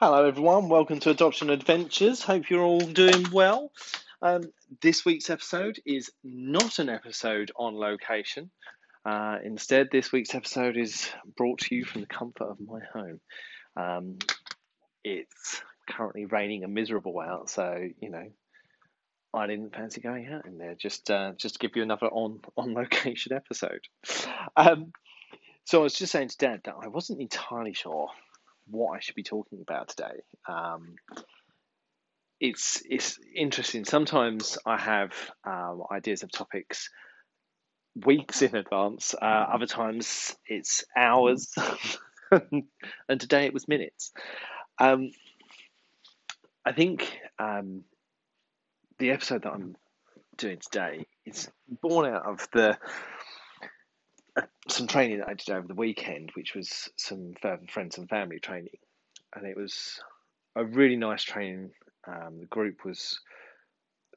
Hello, everyone. Welcome to Adoption Adventures. Hope you're all doing well. Um, this week's episode is not an episode on location. Uh, instead, this week's episode is brought to you from the comfort of my home. Um, it's currently raining and miserable out, so you know I didn't fancy going out in there. Just uh, just to give you another on on location episode. Um, so I was just saying to Dad that I wasn't entirely sure what I should be talking about today. Um, it's it's interesting. Sometimes I have um, ideas of topics weeks in advance. Uh, other times it's hours, and today it was minutes. Um, I think um, the episode that I'm doing today is born out of the some training that I did over the weekend, which was some friends and family training, and it was a really nice training. Um, the group was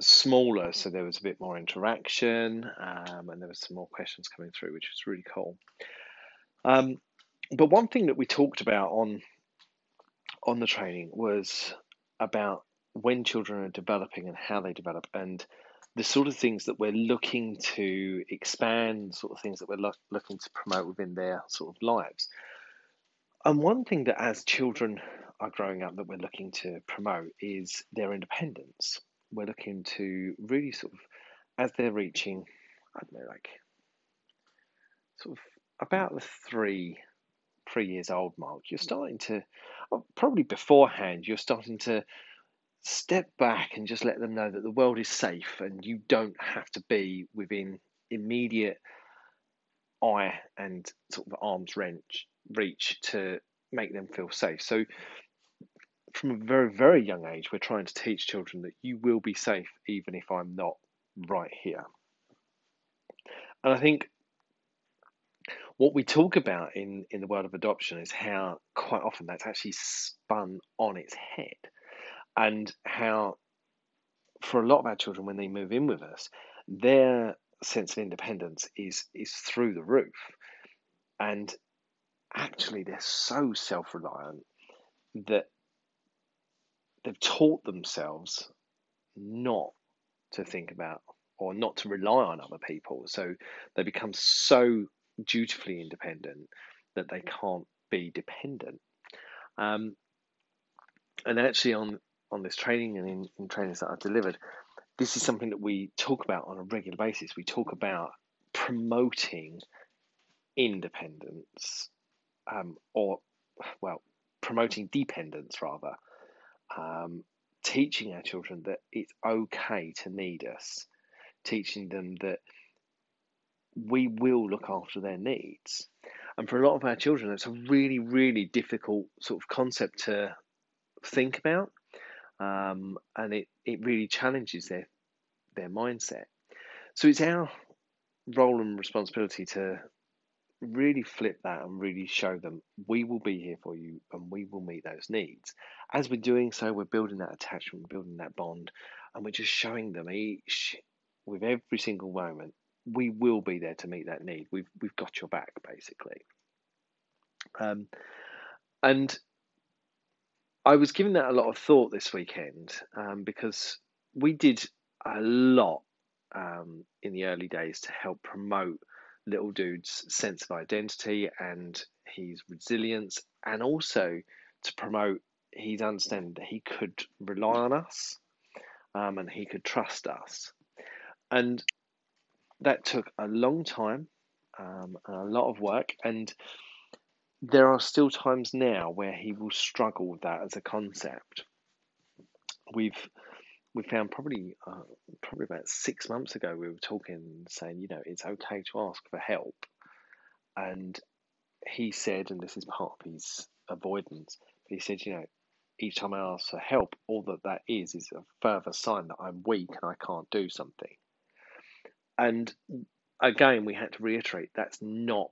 smaller, so there was a bit more interaction, um, and there was some more questions coming through, which was really cool. Um, but one thing that we talked about on on the training was about when children are developing and how they develop, and the sort of things that we're looking to expand, sort of things that we're lo- looking to promote within their sort of lives. And one thing that as children are growing up that we're looking to promote is their independence. We're looking to really sort of, as they're reaching, I don't know, like sort of about the three, three years old mark, you're starting to, oh, probably beforehand, you're starting to step back and just let them know that the world is safe and you don't have to be within immediate eye and sort of arm's reach reach to make them feel safe. So from a very very young age we're trying to teach children that you will be safe even if I'm not right here. And I think what we talk about in, in the world of adoption is how quite often that's actually spun on its head and how for a lot of our children when they move in with us their sense of independence is is through the roof. And actually they're so self-reliant that they've taught themselves not to think about or not to rely on other people. So they become so dutifully independent that they can't be dependent. Um, and actually on on this training and in, in trainings that I've delivered, this is something that we talk about on a regular basis. We talk about promoting independence, um, or well, promoting dependence rather, um, teaching our children that it's okay to need us, teaching them that we will look after their needs. And for a lot of our children, it's a really, really difficult sort of concept to think about um, and it, it really challenges their their mindset. So it's our role and responsibility to really flip that and really show them we will be here for you and we will meet those needs. As we're doing so, we're building that attachment, building that bond, and we're just showing them each with every single moment we will be there to meet that need. We've we've got your back basically. Um, and I was giving that a lot of thought this weekend um, because we did a lot um, in the early days to help promote little dude's sense of identity and his resilience, and also to promote his understanding that he could rely on us um, and he could trust us. And that took a long time um, and a lot of work. And there are still times now where he will struggle with that as a concept. We've we found probably uh, probably about six months ago we were talking saying you know it's okay to ask for help, and he said and this is part of his avoidance. but He said you know each time I ask for help, all that that is is a further sign that I'm weak and I can't do something. And again, we had to reiterate that's not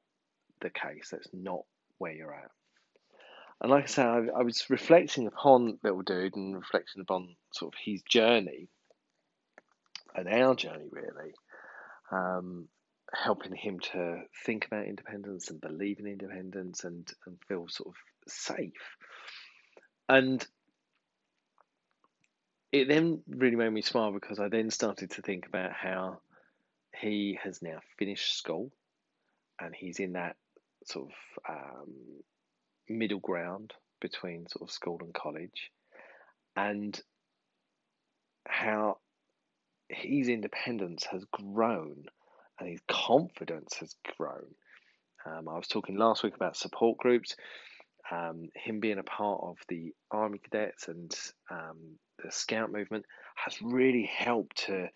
the case. That's not where you're at. And like I said, I, I was reflecting upon Little Dude and reflecting upon sort of his journey and our journey, really, um, helping him to think about independence and believe in independence and, and feel sort of safe. And it then really made me smile because I then started to think about how he has now finished school and he's in that sort of um, middle ground between sort of school and college and how his independence has grown and his confidence has grown. Um, I was talking last week about support groups, um, him being a part of the Army Cadets and um, the Scout movement has really helped to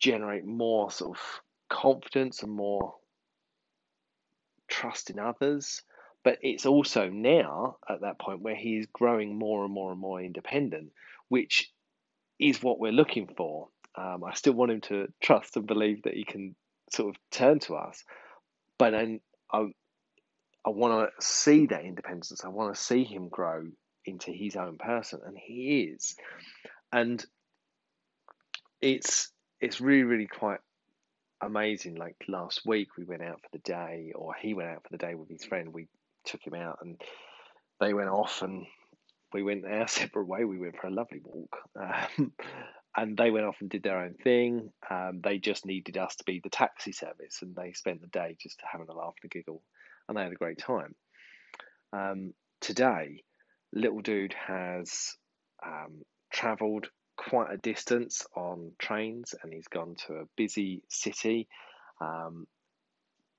generate more sort of confidence and more trust in others. But it's also now at that point where he is growing more and more and more independent, which is what we're looking for. Um, I still want him to trust and believe that he can sort of turn to us, but then I, I want to see that independence. I want to see him grow into his own person, and he is. And it's it's really really quite amazing. Like last week, we went out for the day, or he went out for the day with his friend. We took him out, and they went off, and we went our separate way. We went for a lovely walk, um, and they went off and did their own thing. Um, they just needed us to be the taxi service, and they spent the day just having a laugh and a giggle, and they had a great time. Um, today, little dude has um, travelled quite a distance on trains, and he's gone to a busy city, um,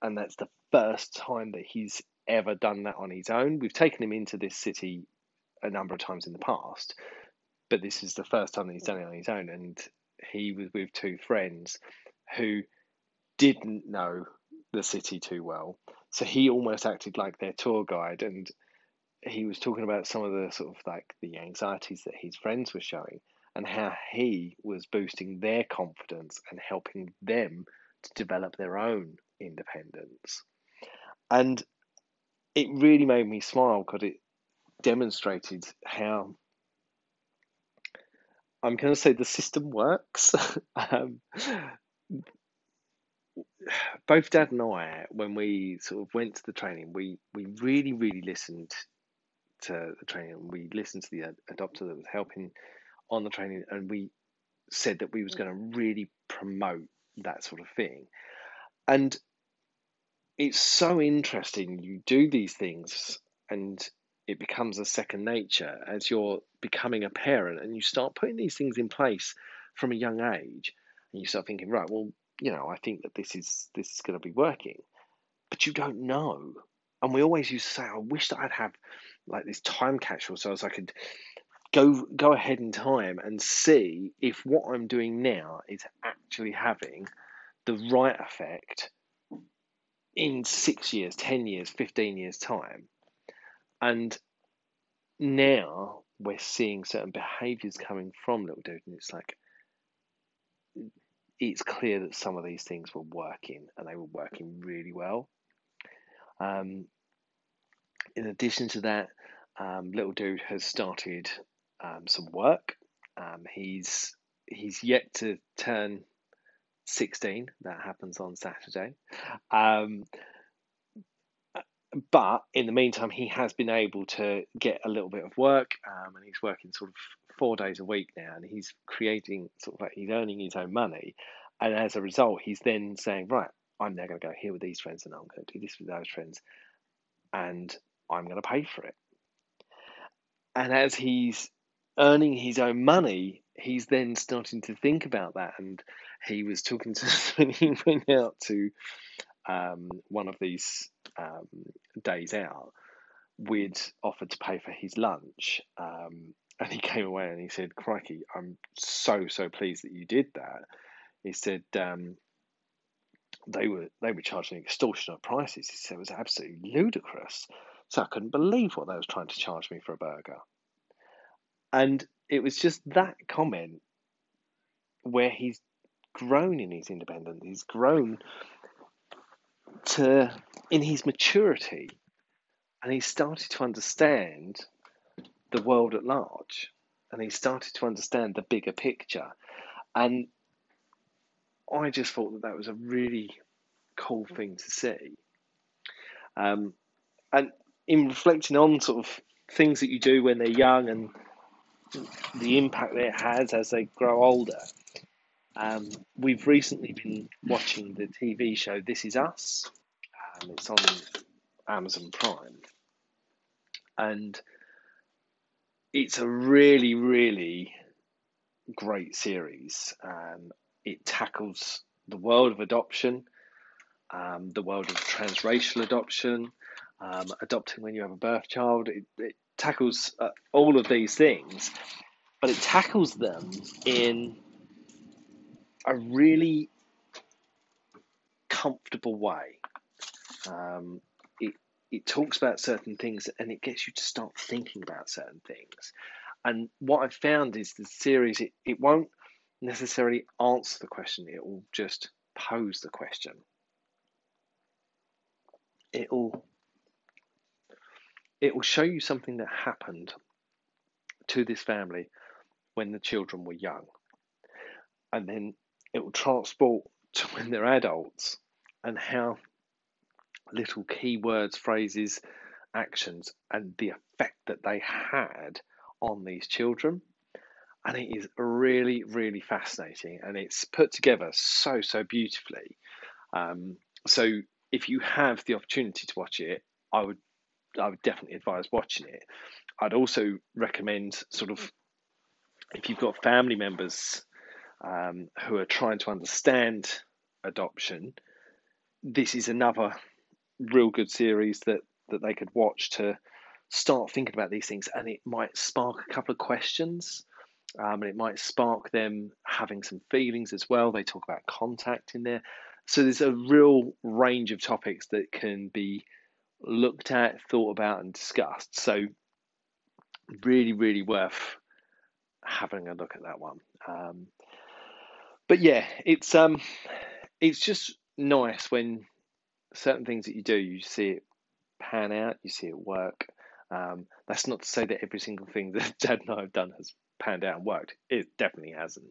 and that's the first time that he's ever done that on his own. We've taken him into this city a number of times in the past, but this is the first time that he's done it on his own. And he was with two friends who didn't know the city too well. So he almost acted like their tour guide and he was talking about some of the sort of like the anxieties that his friends were showing and how he was boosting their confidence and helping them to develop their own independence. And it really made me smile because it demonstrated how I'm going to say the system works. um, both Dad and I, when we sort of went to the training, we, we really, really listened to the training. We listened to the adopter that was helping on the training, and we said that we was mm. going to really promote that sort of thing. And it's so interesting. You do these things, and it becomes a second nature as you're becoming a parent and you start putting these things in place from a young age and you start thinking right well you know i think that this is this is going to be working but you don't know and we always used to say i wish that i'd have like this time capsule so as i could go go ahead in time and see if what i'm doing now is actually having the right effect in six years, 10 years, 15 years' time. And now we're seeing certain behaviors coming from little dude, and it's like it's clear that some of these things were working and they were working really well. Um, in addition to that, um, little dude has started um, some work. Um, he's he's yet to turn 16. That happens on Saturday. Um, but in the meantime, he has been able to get a little bit of work, um, and he's working sort of four days a week now, and he's creating sort of like he's earning his own money, and as a result, he's then saying, right, I'm now going to go here with these friends, and I'm going to do this with those friends, and I'm going to pay for it. And as he's earning his own money, he's then starting to think about that, and he was talking to when he went out to um, one of these um, days out, we'd offered to pay for his lunch. Um, and he came away and he said, Crikey, I'm so, so pleased that you did that. He said, um, they were they were charging extortionate prices. He said it was absolutely ludicrous. So I couldn't believe what they was trying to charge me for a burger. And it was just that comment where he's grown in his independence. He's grown to in his maturity and he started to understand the world at large and he started to understand the bigger picture and i just thought that that was a really cool thing to see um, and in reflecting on sort of things that you do when they're young and the impact that it has as they grow older. Um, we've recently been watching the TV show This Is Us. Um, it's on Amazon Prime. And it's a really, really great series. Um, it tackles the world of adoption, um, the world of transracial adoption, um, adopting when you have a birth child. It, it tackles uh, all of these things, but it tackles them in a really comfortable way. Um, it it talks about certain things and it gets you to start thinking about certain things. And what I've found is the series it, it won't necessarily answer the question, it will just pose the question. It will it will show you something that happened to this family when the children were young. And then it will transport to when they're adults and how little keywords, phrases, actions, and the effect that they had on these children. And it is really, really fascinating and it's put together so, so beautifully. Um, so if you have the opportunity to watch it, I would I would definitely advise watching it. I'd also recommend sort of if you've got family members um, who are trying to understand adoption, this is another real good series that that they could watch to start thinking about these things, and it might spark a couple of questions. Um, and it might spark them having some feelings as well. They talk about contact in there. So there's a real range of topics that can be looked at, thought about, and discussed. So, really, really worth having a look at that one. Um, but yeah, it's um, it's just nice when certain things that you do, you see it pan out, you see it work. Um, that's not to say that every single thing that Dad and I have done has panned out and worked. It definitely hasn't.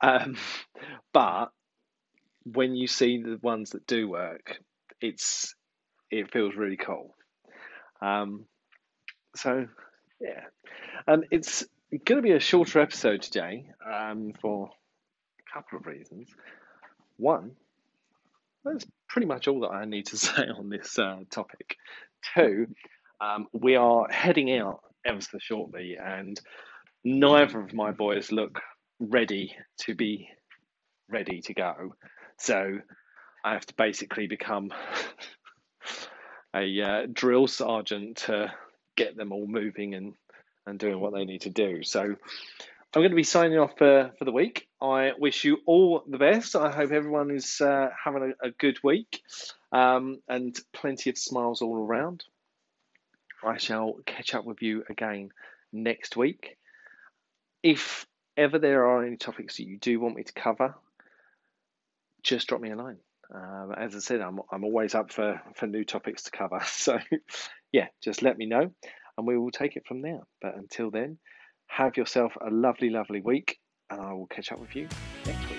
Um, but when you see the ones that do work, it's it feels really cool. Um, so yeah, and it's going to be a shorter episode today um, for a couple of reasons. One, that's pretty much all that I need to say on this uh, topic. Two, um, we are heading out ever so shortly, and neither of my boys look ready to be ready to go. So I have to basically become a uh, drill sergeant to get them all moving and, and doing what they need to do. So I'm going to be signing off for, for the week. I wish you all the best. I hope everyone is uh, having a, a, good week um, and plenty of smiles all around. I shall catch up with you again next week. If ever there are any topics that you do want me to cover, just drop me a line. Um, as I said, I'm, I'm always up for, for new topics to cover. So, yeah, just let me know and we will take it from there. But until then, have yourself a lovely, lovely week, and I will catch up with you next week.